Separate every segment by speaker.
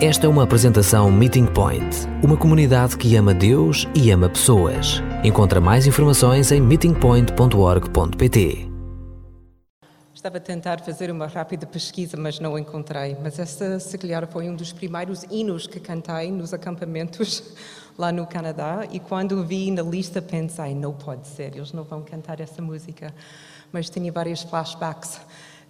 Speaker 1: Esta é uma apresentação Meeting Point, uma comunidade que ama Deus e ama pessoas. Encontra mais informações em meetingpoint.org.pt.
Speaker 2: Estava a tentar fazer uma rápida pesquisa, mas não encontrei. Mas esta, se calhar, foi um dos primeiros hinos que cantei nos acampamentos lá no Canadá. E quando vi na lista, pensei: não pode ser, eles não vão cantar essa música. Mas tinha vários flashbacks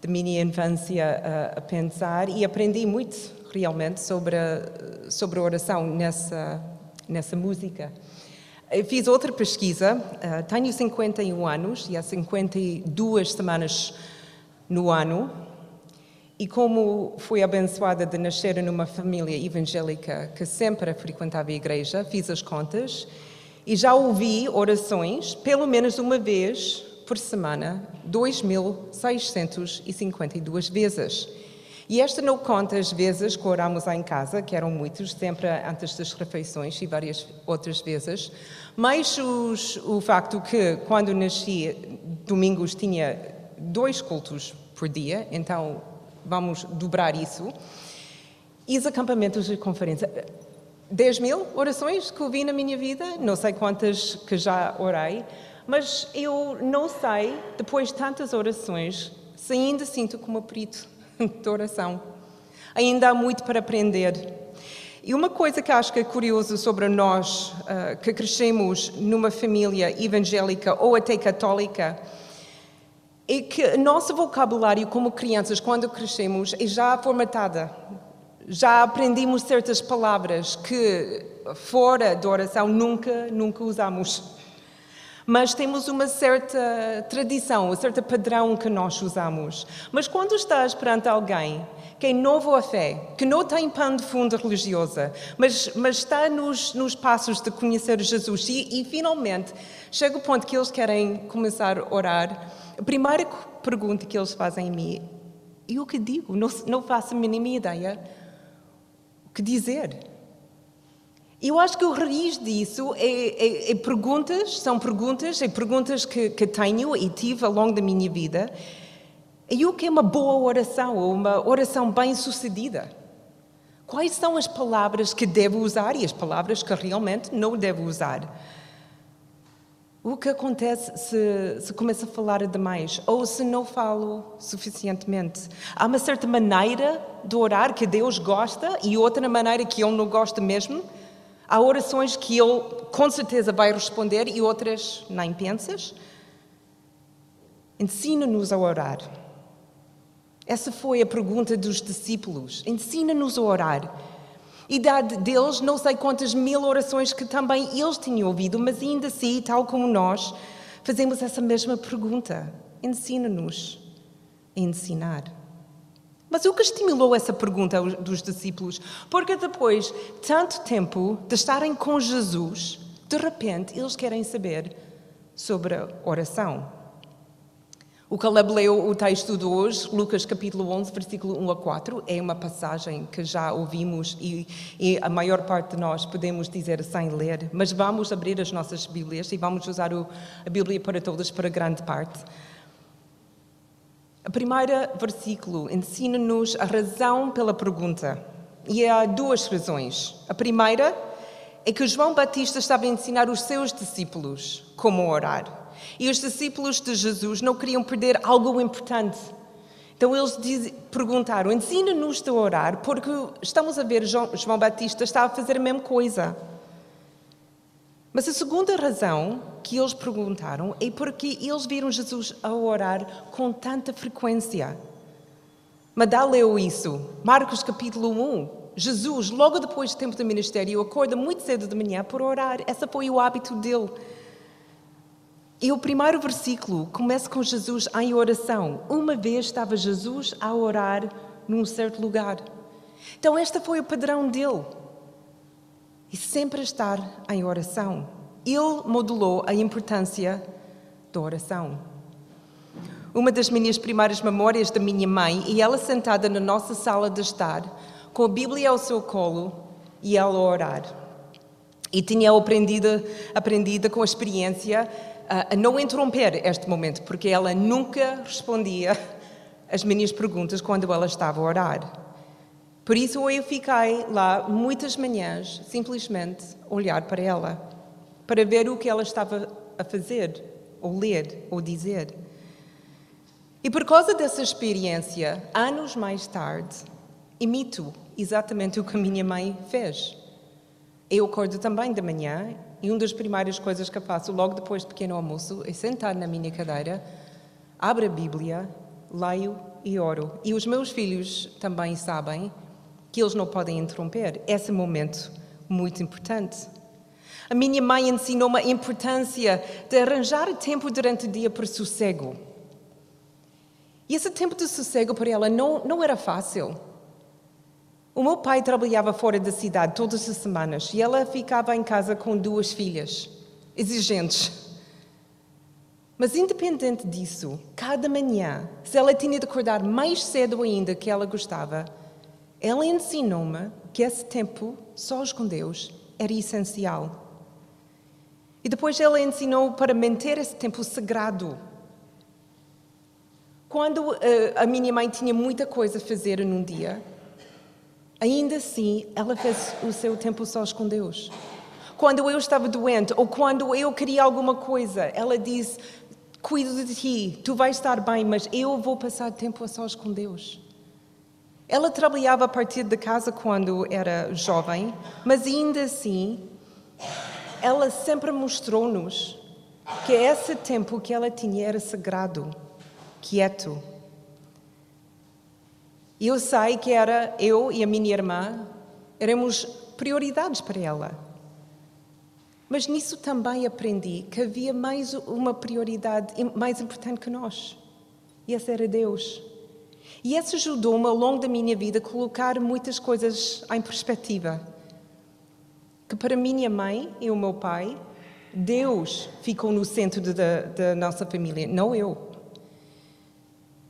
Speaker 2: de minha infância a, a pensar e aprendi muito realmente sobre a, sobre a oração nessa, nessa música. Eu fiz outra pesquisa, uh, tenho 51 anos e há 52 semanas no ano, e como fui abençoada de nascer numa família evangélica que sempre frequentava a igreja, fiz as contas e já ouvi orações pelo menos uma vez por semana 2.652 vezes. E esta não conta as vezes que oramos lá em casa, que eram muitos, sempre antes das refeições e várias outras vezes, mas os, o facto que quando nasci, domingos tinha dois cultos por dia, então vamos dobrar isso. E os acampamentos de conferência. 10 mil orações que eu vi na minha vida, não sei quantas que já orei, mas eu não sei, depois de tantas orações, se ainda sinto como perito de oração. Ainda há muito para aprender. E uma coisa que acho que é curioso sobre nós, uh, que crescemos numa família evangélica ou até católica, é que nosso vocabulário como crianças, quando crescemos, é já formatada. Já aprendemos certas palavras que fora da oração nunca, nunca usamos mas temos uma certa tradição, um certo padrão que nós usamos. Mas quando estás perante alguém que é novo à fé, que não tem pano de fundo religiosa, mas, mas está nos, nos passos de conhecer Jesus e, e finalmente chega o ponto que eles querem começar a orar, a primeira pergunta que eles fazem a mim e o que digo? Não, não faço a mínima ideia o que dizer. Eu acho que o raiz disso é, é, é, perguntas, são perguntas, é perguntas que, que tenho e tive ao longo da minha vida. E o que é uma boa oração ou uma oração bem sucedida? Quais são as palavras que devo usar e as palavras que realmente não devo usar? O que acontece se, se começo a falar demais ou se não falo suficientemente? Há uma certa maneira de orar que Deus gosta e outra maneira que Ele não gosta mesmo? Há orações que Ele com certeza vai responder e outras nem pensas. Ensina-nos a orar. Essa foi a pergunta dos discípulos. Ensina-nos a orar. E dá deles não sei quantas mil orações que também eles tinham ouvido, mas ainda assim, tal como nós, fazemos essa mesma pergunta. Ensina-nos a ensinar. Mas o que estimulou essa pergunta dos discípulos? Porque depois tanto tempo de estarem com Jesus, de repente eles querem saber sobre a oração. O Caleb leu o texto de hoje, Lucas capítulo 11, versículo 1 a 4, é uma passagem que já ouvimos e, e, a maior parte de nós podemos dizer sem ler, mas vamos abrir as nossas Bíblias e vamos usar o, a Bíblia para todas, para grande parte. O primeiro versículo ensina-nos a razão pela pergunta. E há duas razões. A primeira é que João Batista estava a ensinar os seus discípulos como orar. E os discípulos de Jesus não queriam perder algo importante. Então eles diz, perguntaram: ensina-nos a orar, porque estamos a ver João, João Batista está a fazer a mesma coisa. Mas a segunda razão que eles perguntaram é porque eles viram Jesus a orar com tanta frequência. Madá leu isso, Marcos capítulo 1. Jesus, logo depois do tempo do ministério, acorda muito cedo de manhã para orar. Esse foi o hábito dele. E o primeiro versículo começa com Jesus em oração. Uma vez estava Jesus a orar num certo lugar. Então, este foi o padrão dele e sempre estar em oração. Ele modelou a importância da oração. Uma das minhas primeiras memórias da minha mãe e ela sentada na nossa sala de estar, com a Bíblia ao seu colo e ela a orar. E tinha aprendido, aprendido com a experiência a, a não interromper este momento, porque ela nunca respondia às minhas perguntas quando ela estava a orar. Por isso eu fiquei lá muitas manhãs, simplesmente olhar para ela, para ver o que ela estava a fazer, ou ler, ou dizer. E por causa dessa experiência, anos mais tarde, imito exatamente o que a minha mãe fez. Eu acordo também de manhã e uma das primeiras coisas que eu faço logo depois do pequeno almoço é sentar na minha cadeira, abro a Bíblia, leio e oro. E os meus filhos também sabem que eles não podem interromper esse momento muito importante. A minha mãe ensinou-me a importância de arranjar tempo durante o dia para sossego. E esse tempo de sossego para ela não, não era fácil. O meu pai trabalhava fora da cidade todas as semanas e ela ficava em casa com duas filhas, exigentes. Mas, independente disso, cada manhã, se ela tinha de acordar mais cedo ainda que ela gostava, ela ensinou-me que esse tempo, sós com Deus, era essencial. E depois ela ensinou para manter esse tempo sagrado. Quando uh, a minha mãe tinha muita coisa a fazer num dia, ainda assim ela fez o seu tempo sós com Deus. Quando eu estava doente ou quando eu queria alguma coisa, ela disse: Cuido de ti, tu vais estar bem, mas eu vou passar tempo a sós com Deus. Ela trabalhava a partir de casa quando era jovem, mas ainda assim ela sempre mostrou-nos que esse tempo que ela tinha era sagrado, quieto. Eu sei que era eu e a minha irmã éramos prioridades para ela. Mas nisso também aprendi que havia mais uma prioridade mais importante que nós. E essa era Deus. E essa ajudou-me ao longo da minha vida a colocar muitas coisas em perspectiva que para minha mãe e o meu pai, Deus ficou no centro da, nossa família, não eu.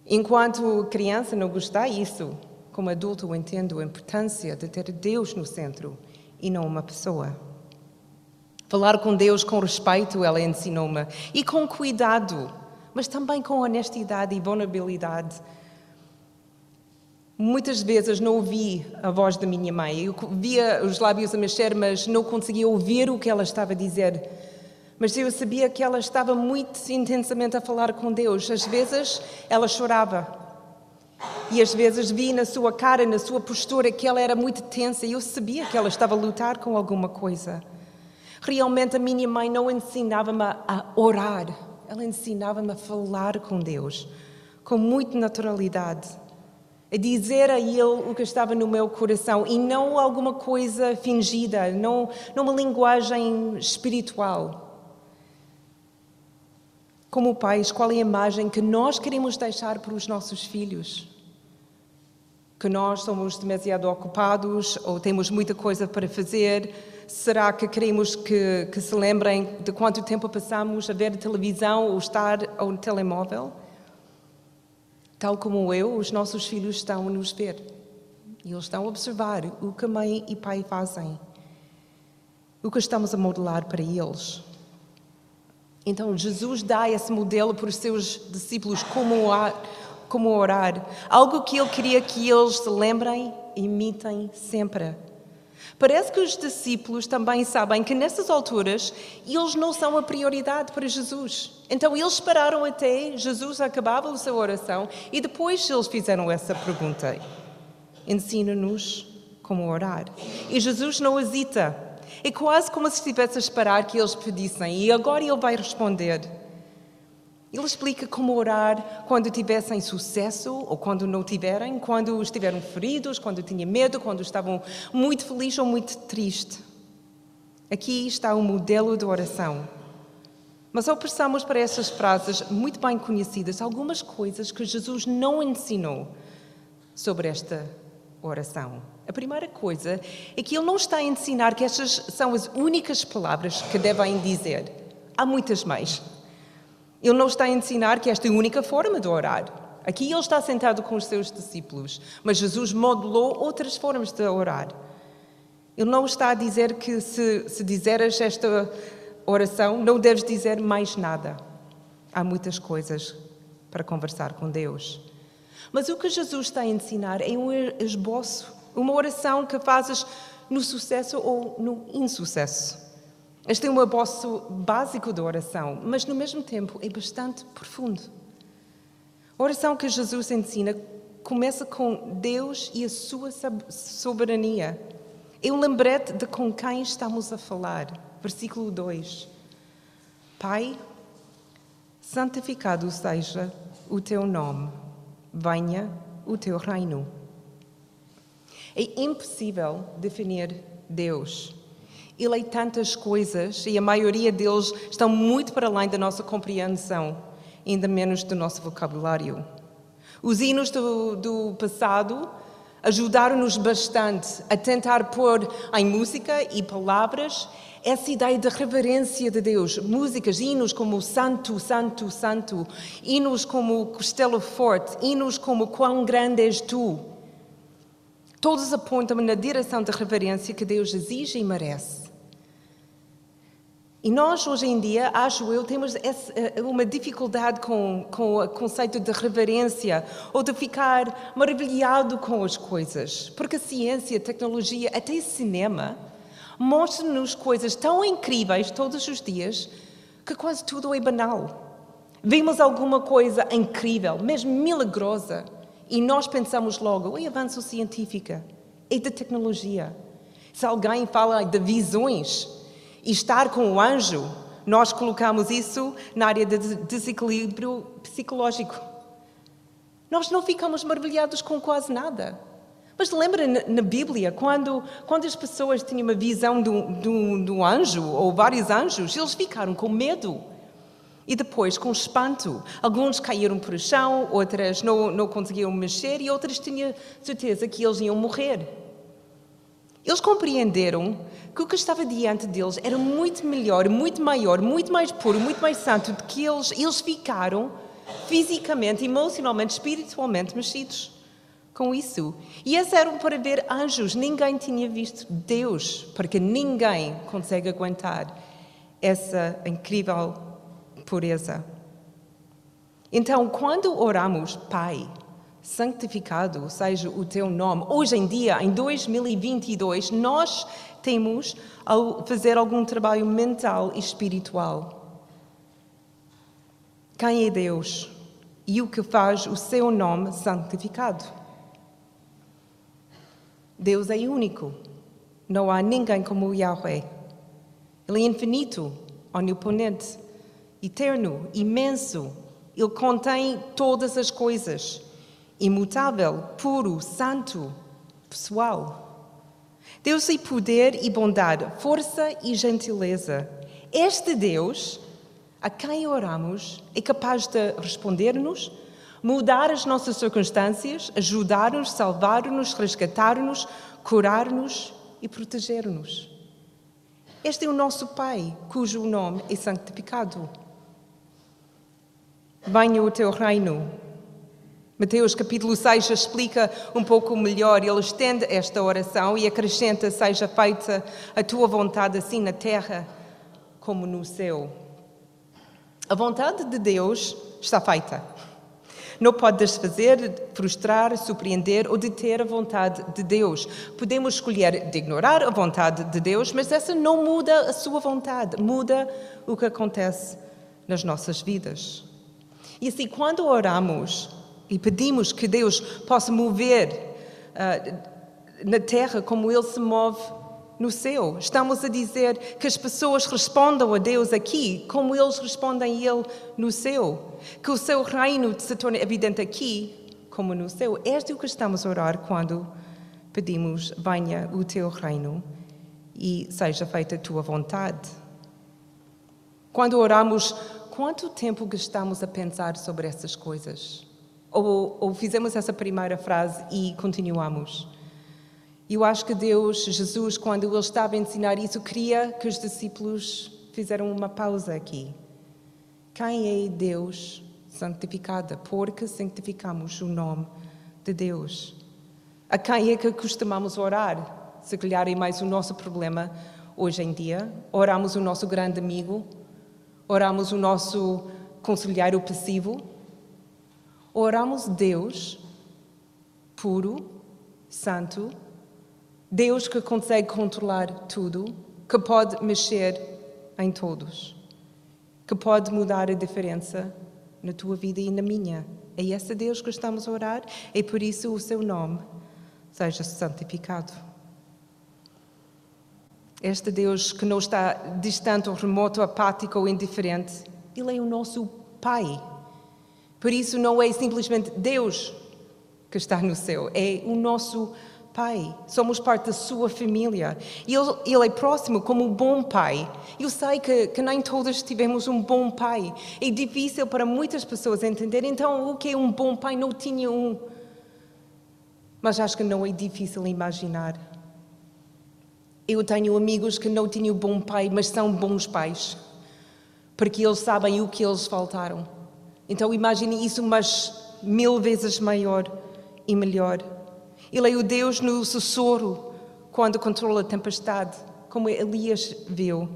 Speaker 2: Enquanto criança não gostei disso, como adulto eu entendo a importância de ter Deus no centro e não uma pessoa. Falar com Deus com respeito, ela ensinou-me, e com cuidado, mas também com honestidade e vulnerabilidade Muitas vezes não ouvi a voz da minha mãe. Eu via os lábios a mexer, mas não conseguia ouvir o que ela estava a dizer. Mas eu sabia que ela estava muito intensamente a falar com Deus. Às vezes ela chorava. E às vezes vi na sua cara, na sua postura, que ela era muito tensa e eu sabia que ela estava a lutar com alguma coisa. Realmente a minha mãe não ensinava-me a orar, ela ensinava-me a falar com Deus com muita naturalidade a dizer a Ele o que estava no meu coração e não alguma coisa fingida, não, não uma linguagem espiritual. Como pais, qual é a imagem que nós queremos deixar para os nossos filhos? Que nós somos demasiado ocupados ou temos muita coisa para fazer? Será que queremos que, que se lembrem de quanto tempo passamos a ver televisão ou estar ao telemóvel? Tal como eu, os nossos filhos estão a nos ver. E eles estão a observar o que mãe e pai fazem. O que estamos a modelar para eles. Então, Jesus dá esse modelo para os seus discípulos como orar, como orar. Algo que ele queria que eles se lembrem e imitem sempre. Parece que os discípulos também sabem que nessas alturas eles não são a prioridade para Jesus. Então eles esperaram até Jesus acabava a sua oração e depois eles fizeram essa pergunta: Ensina-nos como orar. E Jesus não hesita. É quase como se estivesse a esperar que eles pedissem e agora ele vai responder. Ele explica como orar quando tivessem sucesso ou quando não tiverem, quando estiveram feridos, quando tinham medo, quando estavam muito felizes ou muito tristes. Aqui está o modelo de oração. Mas ao passarmos para essas frases muito bem conhecidas, algumas coisas que Jesus não ensinou sobre esta oração. A primeira coisa é que ele não está a ensinar que estas são as únicas palavras que devem dizer. Há muitas mais. Ele não está a ensinar que esta é a única forma de orar. Aqui ele está sentado com os seus discípulos, mas Jesus modelou outras formas de orar. Ele não está a dizer que se, se dizeres esta oração, não deves dizer mais nada. Há muitas coisas para conversar com Deus. Mas o que Jesus está a ensinar é um esboço, Uma oração que fazes no sucesso ou no insucesso. Este é um aposto básico da oração, mas no mesmo tempo é bastante profundo. A oração que Jesus ensina começa com Deus e a sua soberania. É um lembrete de com quem estamos a falar. Versículo 2. Pai, santificado seja o teu nome, venha o teu reino. É impossível definir Deus. Ele tantas coisas e a maioria deles estão muito para além da nossa compreensão, ainda menos do nosso vocabulário. Os hinos do, do passado ajudaram-nos bastante a tentar pôr em música e palavras essa ideia de reverência de Deus. Músicas, hinos como Santo, Santo, Santo, hinos como Castelo Forte, hinos como Quão Grande És Tu. Todos apontam na direção da reverência que Deus exige e merece. E nós, hoje em dia, acho eu, temos eh, uma dificuldade com, com o conceito de reverência ou de ficar maravilhado com as coisas. Porque a ciência, a tecnologia, até o cinema, mostram-nos coisas tão incríveis todos os dias que quase tudo é banal. Vimos alguma coisa incrível, mesmo milagrosa, e nós pensamos logo, é avanço científico, é de tecnologia. Se alguém fala de visões e estar com o anjo, nós colocamos isso na área de desequilíbrio psicológico. Nós não ficamos maravilhados com quase nada. Mas lembra na Bíblia, quando, quando as pessoas tinham uma visão do, do, anjo, ou vários anjos, eles ficaram com medo. E depois, com espanto, alguns caíram para o chão, outras não, não conseguiam mexer e outras tinham certeza que eles iam morrer. Eles compreenderam que o que estava diante deles era muito melhor, muito maior, muito mais puro, muito mais santo do que eles. Eles ficaram fisicamente, emocionalmente, espiritualmente mexidos com isso. E eles eram para ver anjos. Ninguém tinha visto Deus, porque ninguém consegue aguentar essa incrível pureza. Então, quando oramos, Pai, santificado seja o teu nome, hoje em dia, em 2022, nós temos a fazer algum trabalho mental e espiritual. Quem é Deus e o que faz o seu nome santificado? Deus é único. Não há ninguém como Yahweh. Ele é infinito, oniponente eterno, imenso. Ele contém todas as coisas. Imutável, puro, santo, pessoal. Deus é poder e bondade, força e gentileza. Este Deus, a quem oramos, é capaz de responder-nos, mudar as nossas circunstâncias, ajudar-nos, salvar-nos, resgatar-nos, curar-nos e proteger-nos. Este é o nosso Pai, cujo nome é santificado venha o teu reino. Mateus capítulo 6 explica um pouco melhor, ele estende esta oração e acrescenta: Seja feita a tua vontade, assim na terra como no céu. A vontade de Deus está feita. Não pode desfazer, frustrar, surpreender ou deter a vontade de Deus. Podemos escolher de ignorar a vontade de Deus, mas essa não muda a sua vontade, muda o que acontece nas nossas vidas. E assim, quando oramos e pedimos que Deus possa mover uh, na terra como Ele se move no céu, estamos a dizer que as pessoas respondam a Deus aqui como eles respondem a Ele no céu. Que o seu reino se torne evidente aqui como no céu. Este é o que estamos a orar quando pedimos: venha o teu reino e seja feita a tua vontade. Quando oramos quanto tempo gastamos a pensar sobre essas coisas? Ou, ou fizemos essa primeira frase e continuamos? Eu acho que Deus, Jesus, quando Ele estava a ensinar isso, queria que os discípulos fizeram uma pausa aqui. Quem é Deus santificada? Porque santificamos o nome de Deus. A quem é que costumamos orar? Se calhar é mais o nosso problema hoje em dia. Oramos o nosso grande amigo, Oramos o nosso conselheiro passivo. Oramos Deus puro, santo, Deus que consegue controlar tudo, que pode mexer em todos, que pode mudar a diferença na tua vida e na minha. É esse Deus que estamos a orar e por isso o seu nome seja santificado. Este Deus que não está distante ou remoto, apático ou indiferente, Ele é o nosso Pai. Por isso não é simplesmente Deus que está no céu, é o nosso Pai. Somos parte da sua família. E ele, ele, é próximo como um bom pai. Eu sei que, que nem todos tivemos um bom pai. É difícil para muitas pessoas entender. Então, o que é um bom pai? Não tinha um. Mas acho que não é difícil imaginar. Eu tenho amigos que não tinham bom pai, mas são bons pais, porque eles sabem o que eles faltaram. Então imagine isso, mas mil vezes maior e melhor. Ele é o Deus no sussurro, quando controla a tempestade, como Elias viu.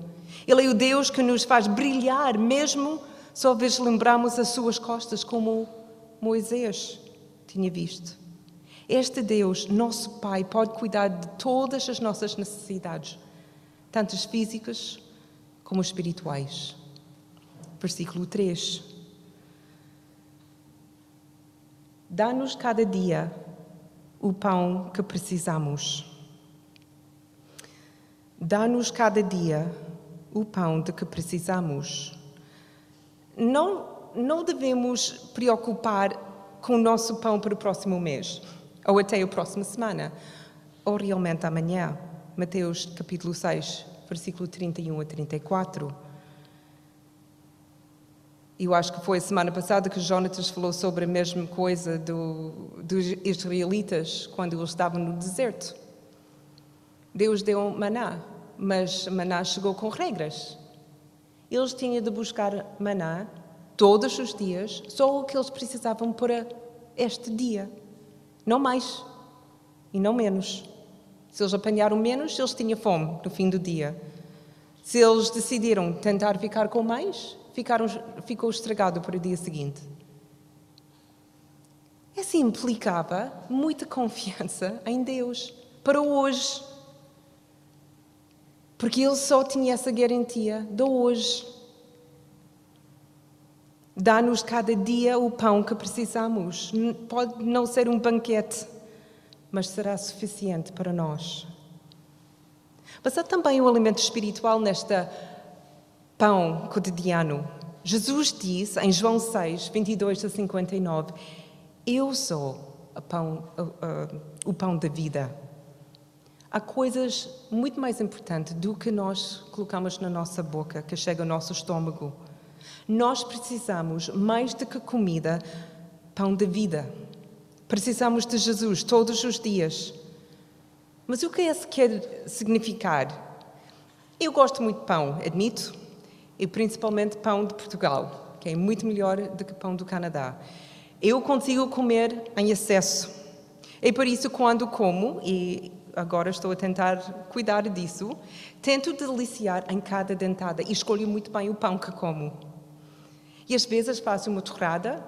Speaker 2: Ele é o Deus que nos faz brilhar, mesmo só lembramos as suas costas, como Moisés tinha visto. Este Deus, nosso Pai, pode cuidar de todas as nossas necessidades, tanto as físicas como espirituais. Versículo 3. Dá-nos cada dia o pão que precisamos. Dá-nos cada dia o pão de que precisamos. Não, não devemos preocupar com o nosso pão para o próximo mês ou até a próxima semana, ou realmente amanhã. Mateus capítulo 6, versículo 31 a 34. Eu acho que foi semana passada que Jonatas falou sobre a mesma coisa do, dos israelitas quando eles estavam no deserto. Deus deu maná, mas maná chegou com regras. Eles tinham de buscar maná todos os dias, só o que eles precisavam para este dia. Não mais e não menos. Se eles apanharam menos, eles tinham fome no fim do dia. Se eles decidiram tentar ficar com mais, ficaram, ficou estragado para o dia seguinte. Isso implicava muita confiança em Deus para hoje. Porque ele só tinha essa garantia de hoje. Dá-nos cada dia o pão que precisamos. Pode não ser um banquete, mas será suficiente para nós. Mas há também um alimento espiritual nesta pão cotidiano. Jesus diz em João 6, 22 a 59: Eu sou pão, uh, uh, o pão da vida. Há coisas muito mais importantes do que nós colocamos na nossa boca, que chega ao nosso estômago. Nós precisamos, mais do que comida, pão de vida. Precisamos de Jesus todos os dias. Mas o que isso quer significar? Eu gosto muito de pão, admito, e principalmente pão de Portugal, que é muito melhor do que pão do Canadá. Eu consigo comer em excesso. E por isso, quando como, e agora estou a tentar cuidar disso, tento deliciar em cada dentada e escolho muito bem o pão que como. E às vezes faço uma torrada,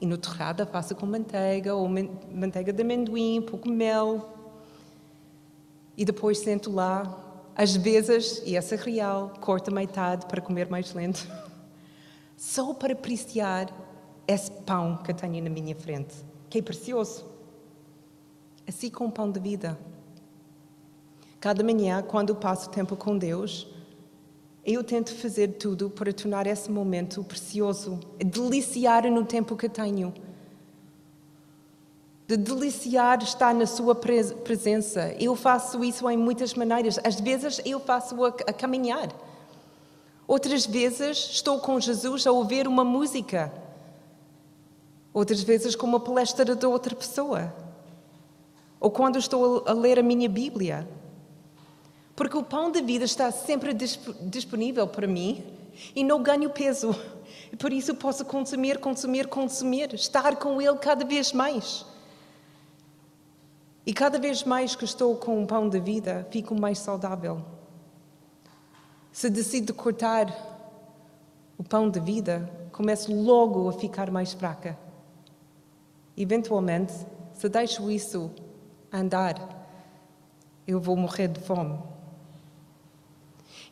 Speaker 2: e no torrada faço com manteiga, ou manteiga de amendoim, pouco mel. E depois sento lá, às vezes, e essa é real, corto a metade para comer mais lento. Só para apreciar esse pão que tenho na minha frente, que é precioso. Assim como o pão de vida. Cada manhã, quando passo tempo com Deus, eu tento fazer tudo para tornar esse momento precioso, deliciar no tempo que tenho. De deliciar estar na sua presença. Eu faço isso em muitas maneiras. Às vezes eu faço a, a caminhar. Outras vezes estou com Jesus a ouvir uma música. Outras vezes com uma palestra de outra pessoa. Ou quando estou a ler a minha Bíblia. Porque o pão da vida está sempre disponível para mim e não ganho peso. Por isso posso consumir, consumir, consumir, estar com ele cada vez mais. E cada vez mais que estou com o pão da vida, fico mais saudável. Se decido cortar o pão da vida, começo logo a ficar mais fraca. Eventualmente, se deixo isso andar, eu vou morrer de fome.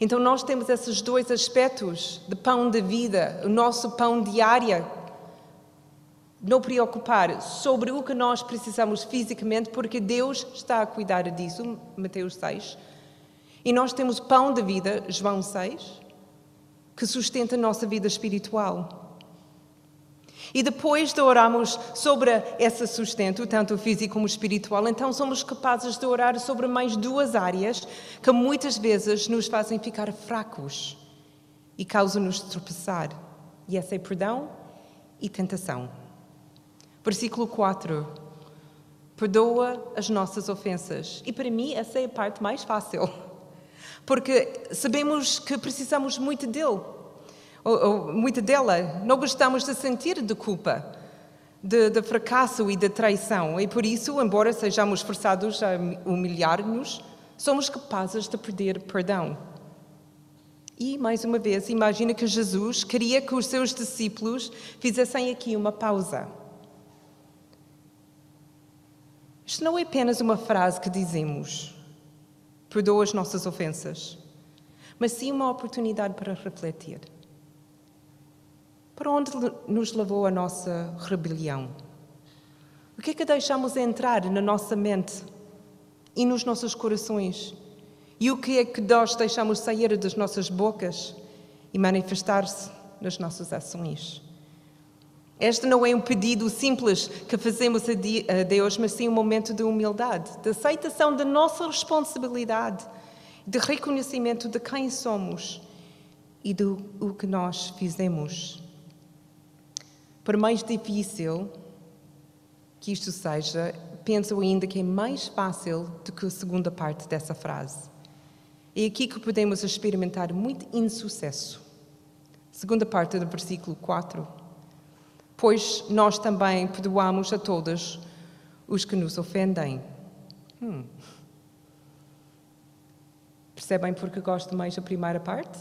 Speaker 2: Então, nós temos esses dois aspectos de pão da vida, o nosso pão diário. Não preocupar sobre o que nós precisamos fisicamente, porque Deus está a cuidar disso, Mateus 6. E nós temos pão da vida, João 6, que sustenta a nossa vida espiritual. E depois de orarmos sobre esse sustento, tanto físico como espiritual, então somos capazes de orar sobre mais duas áreas que muitas vezes nos fazem ficar fracos e causam-nos tropeçar. E essa é perdão e tentação. Versículo 4. Perdoa as nossas ofensas. E para mim, essa é a parte mais fácil. Porque sabemos que precisamos muito dele ou, ou muita dela, não gostamos de sentir de culpa, de, de, fracasso e de traição. E por isso, embora sejamos forçados a humilhar-nos, somos capazes de perder perdão. E, mais uma vez, imagina que Jesus queria que os seus discípulos fizessem aqui uma pausa. Isto não é apenas uma frase que dizemos, perdoa as nossas ofensas, mas sim uma oportunidade para refletir. Para onde nos levou a nossa rebelião? O que é que deixamos entrar na nossa mente e nos nossos corações? E o que é que nós deixamos sair das nossas bocas e manifestar-se nas nossas ações? Este não é um pedido simples que fazemos a Deus, mas sim um momento de humildade, de aceitação da nossa responsabilidade, de reconhecimento de quem somos e do o que nós fizemos. Por mais difícil que isto seja, penso ainda que é mais fácil do que a segunda parte dessa frase. É aqui que podemos experimentar muito insucesso. Segunda parte do versículo 4. Pois nós também perdoamos a todos os que nos ofendem. Hum. Percebem porque gosto mais da primeira parte?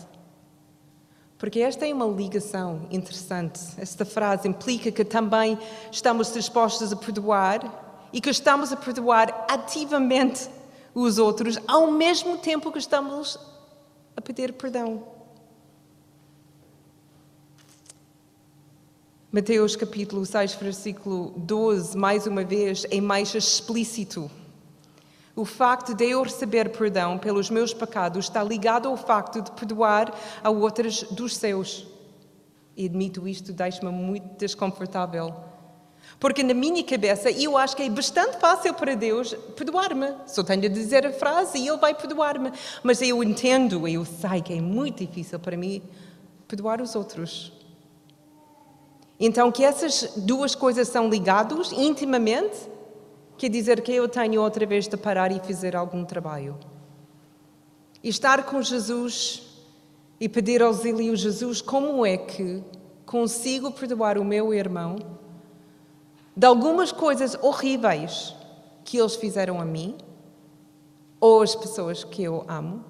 Speaker 2: Porque esta é uma ligação interessante. Esta frase implica que também estamos dispostos a perdoar e que estamos a perdoar ativamente os outros, ao mesmo tempo que estamos a pedir perdão. Mateus capítulo 6, versículo 12, mais uma vez, é mais explícito. O facto de eu receber perdão pelos meus pecados está ligado ao facto de perdoar a outras dos seus. E admito isto, deixa-me muito desconfortável. Porque na minha cabeça eu acho que é bastante fácil para Deus perdoar-me. Só tenho de dizer a frase e Ele vai perdoar-me. Mas eu entendo, eu sei que é muito difícil para mim perdoar os outros. Então, que essas duas coisas são ligadas intimamente Quer dizer que eu tenho outra vez de parar e fazer algum trabalho. E estar com Jesus e pedir auxílio, Jesus, como é que consigo perdoar o meu irmão de algumas coisas horríveis que eles fizeram a mim ou as pessoas que eu amo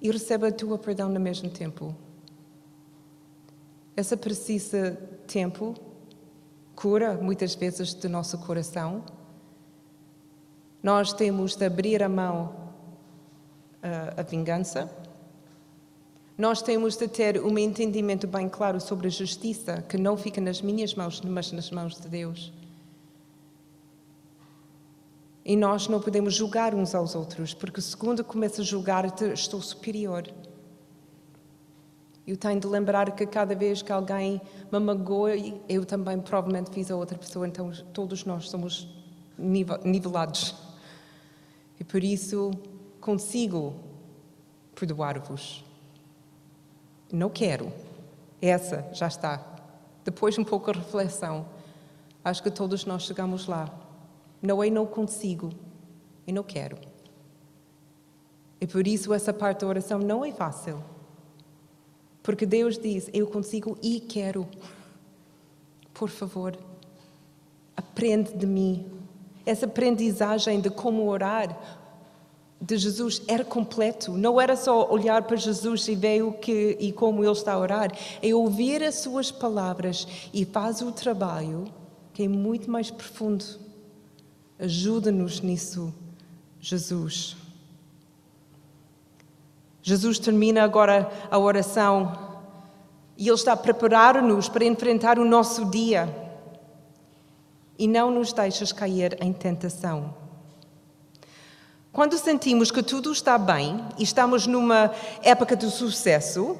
Speaker 2: e receba a tua perdão no mesmo tempo. Essa precisa tempo cura, muitas vezes, do nosso coração. Nós temos de abrir a mão uh, à vingança. Nós temos de ter um entendimento bem claro sobre a justiça, que não fica nas minhas mãos, mas nas mãos de Deus. E nós não podemos julgar uns aos outros, porque segundo começo a julgar, estou superior. Eu tenho de lembrar que cada vez que alguém me magoa, eu também provavelmente fiz a outra pessoa, então todos nós somos nivelados. E por isso consigo perdoar-vos. Não quero. Essa já está. Depois um pouco de reflexão. Acho que todos nós chegamos lá. Não é não consigo, e não quero. E por isso essa parte da oração não é fácil. Porque Deus diz: Eu consigo e quero. Por favor, aprende de mim. Essa aprendizagem de como orar de Jesus era completo. Não era só olhar para Jesus e ver o que e como ele está a orar. É ouvir as suas palavras e faz o trabalho que é muito mais profundo. Ajuda-nos nisso Jesus. Jesus termina agora a oração e Ele está a preparar-nos para enfrentar o nosso dia. E não nos deixas cair em tentação. Quando sentimos que tudo está bem e estamos numa época de sucesso,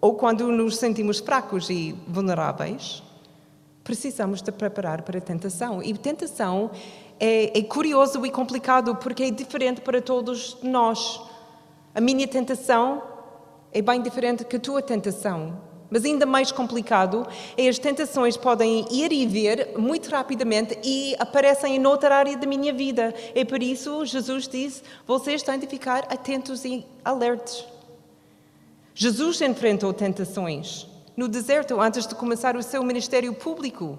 Speaker 2: ou quando nos sentimos fracos e vulneráveis, precisamos de preparar para a tentação. E tentação é, é curioso e complicado porque é diferente para todos nós. A minha tentação é bem diferente que a tua tentação. Mas ainda mais complicado é as tentações podem ir e vir muito rapidamente e aparecem em outra área da minha vida. É por isso Jesus diz: vocês têm de ficar atentos e alertos. Jesus enfrentou tentações no deserto antes de começar o seu ministério público.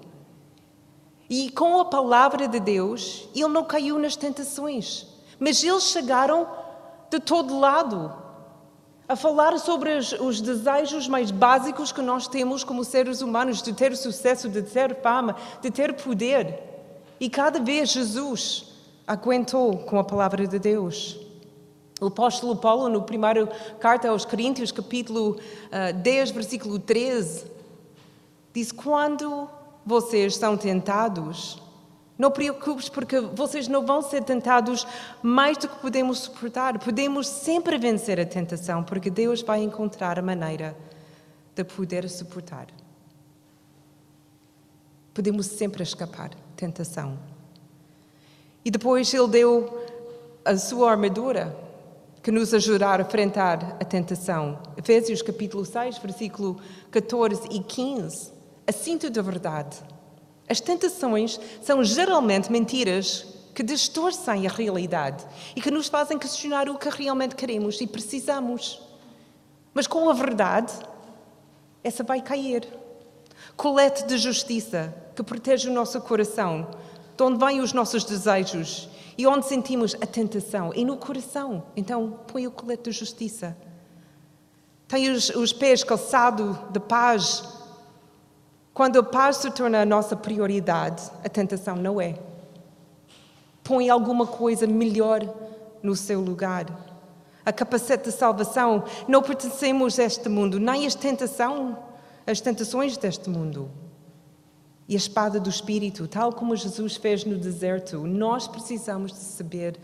Speaker 2: E com a palavra de Deus, ele não caiu nas tentações, mas eles chegaram de todo lado a falar sobre os, os, desejos mais básicos que nós temos como seres humanos, de ter sucesso, de ter fama, de ter poder. E cada vez Jesus aguentou com a palavra de Deus. O apóstolo Paulo, no primeiro carta aos Coríntios, capítulo uh, ah, 10, versículo 13, diz: Quando vocês são tentados, não preocupes, porque vocês não vão ser tentados mais do que podemos suportar. Podemos sempre vencer a tentação, porque Deus vai encontrar a maneira de poder suportar. Podemos sempre escapar tentação. E depois Ele deu a sua armadura que nos ajudará a enfrentar a tentação. Efésios capítulo 6, versículo 14 e 15. A cinta da verdade as tentações são geralmente mentiras que distorcem a realidade e que nos fazem questionar o que realmente queremos e precisamos. Mas com a verdade, essa vai cair. Colete de justiça que protege o nosso coração, de onde vêm os nossos desejos e onde sentimos a tentação. E no coração, então, põe o colete de justiça. Tem os, os pés calçados de paz quando a paz se torna a nossa prioridade, a tentação não é. Põe alguma coisa melhor no seu lugar. A capacete de salvação, não pertencemos a este mundo, nem as tentação, as tentações deste mundo. E a espada do Espírito, tal como Jesus fez no deserto, nós precisamos de saber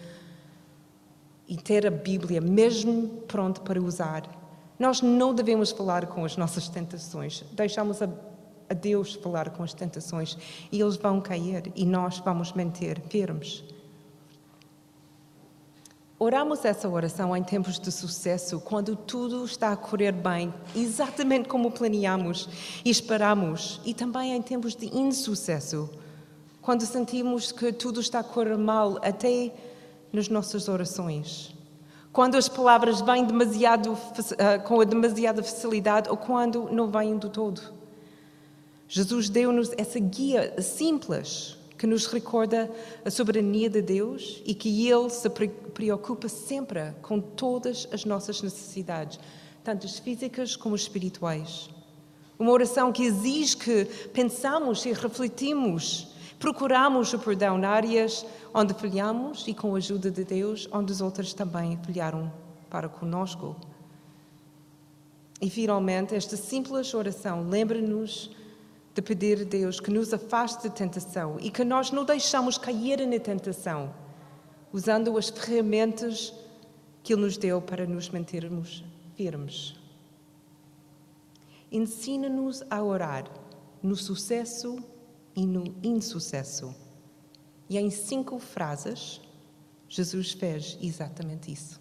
Speaker 2: e ter a Bíblia mesmo pronta para usar. Nós não devemos falar com as nossas tentações, deixamos a a Deus falar com as tentações e eles vão cair e nós vamos manter firmes. Oramos essa oração em tempos de sucesso, quando tudo está a correr bem, exatamente como planeamos e esperamos, e também em tempos de insucesso, quando sentimos que tudo está a correr mal, até nas nossas orações. Quando as palavras vêm demasiado, eh, com demasiada facilidade ou quando não vêm do todo. Jesus deu-nos essa guia simples que nos recorda a soberania de Deus e que Ele se preocupa sempre com todas as nossas necessidades, tanto físicas como espirituais. Uma oração que exige que pensamos e refletimos, procuramos o perdão em áreas onde falhamos e, com a ajuda de Deus, onde os outros também falharam para conosco. E, finalmente, esta simples oração lembra-nos de pedir a Deus que nos afaste da tentação e que nós não deixamos cair na tentação, usando as ferramentas que Ele nos deu para nos mantermos firmes. Ensina-nos a orar no sucesso e no insucesso. E em cinco frases, Jesus fez exatamente isso.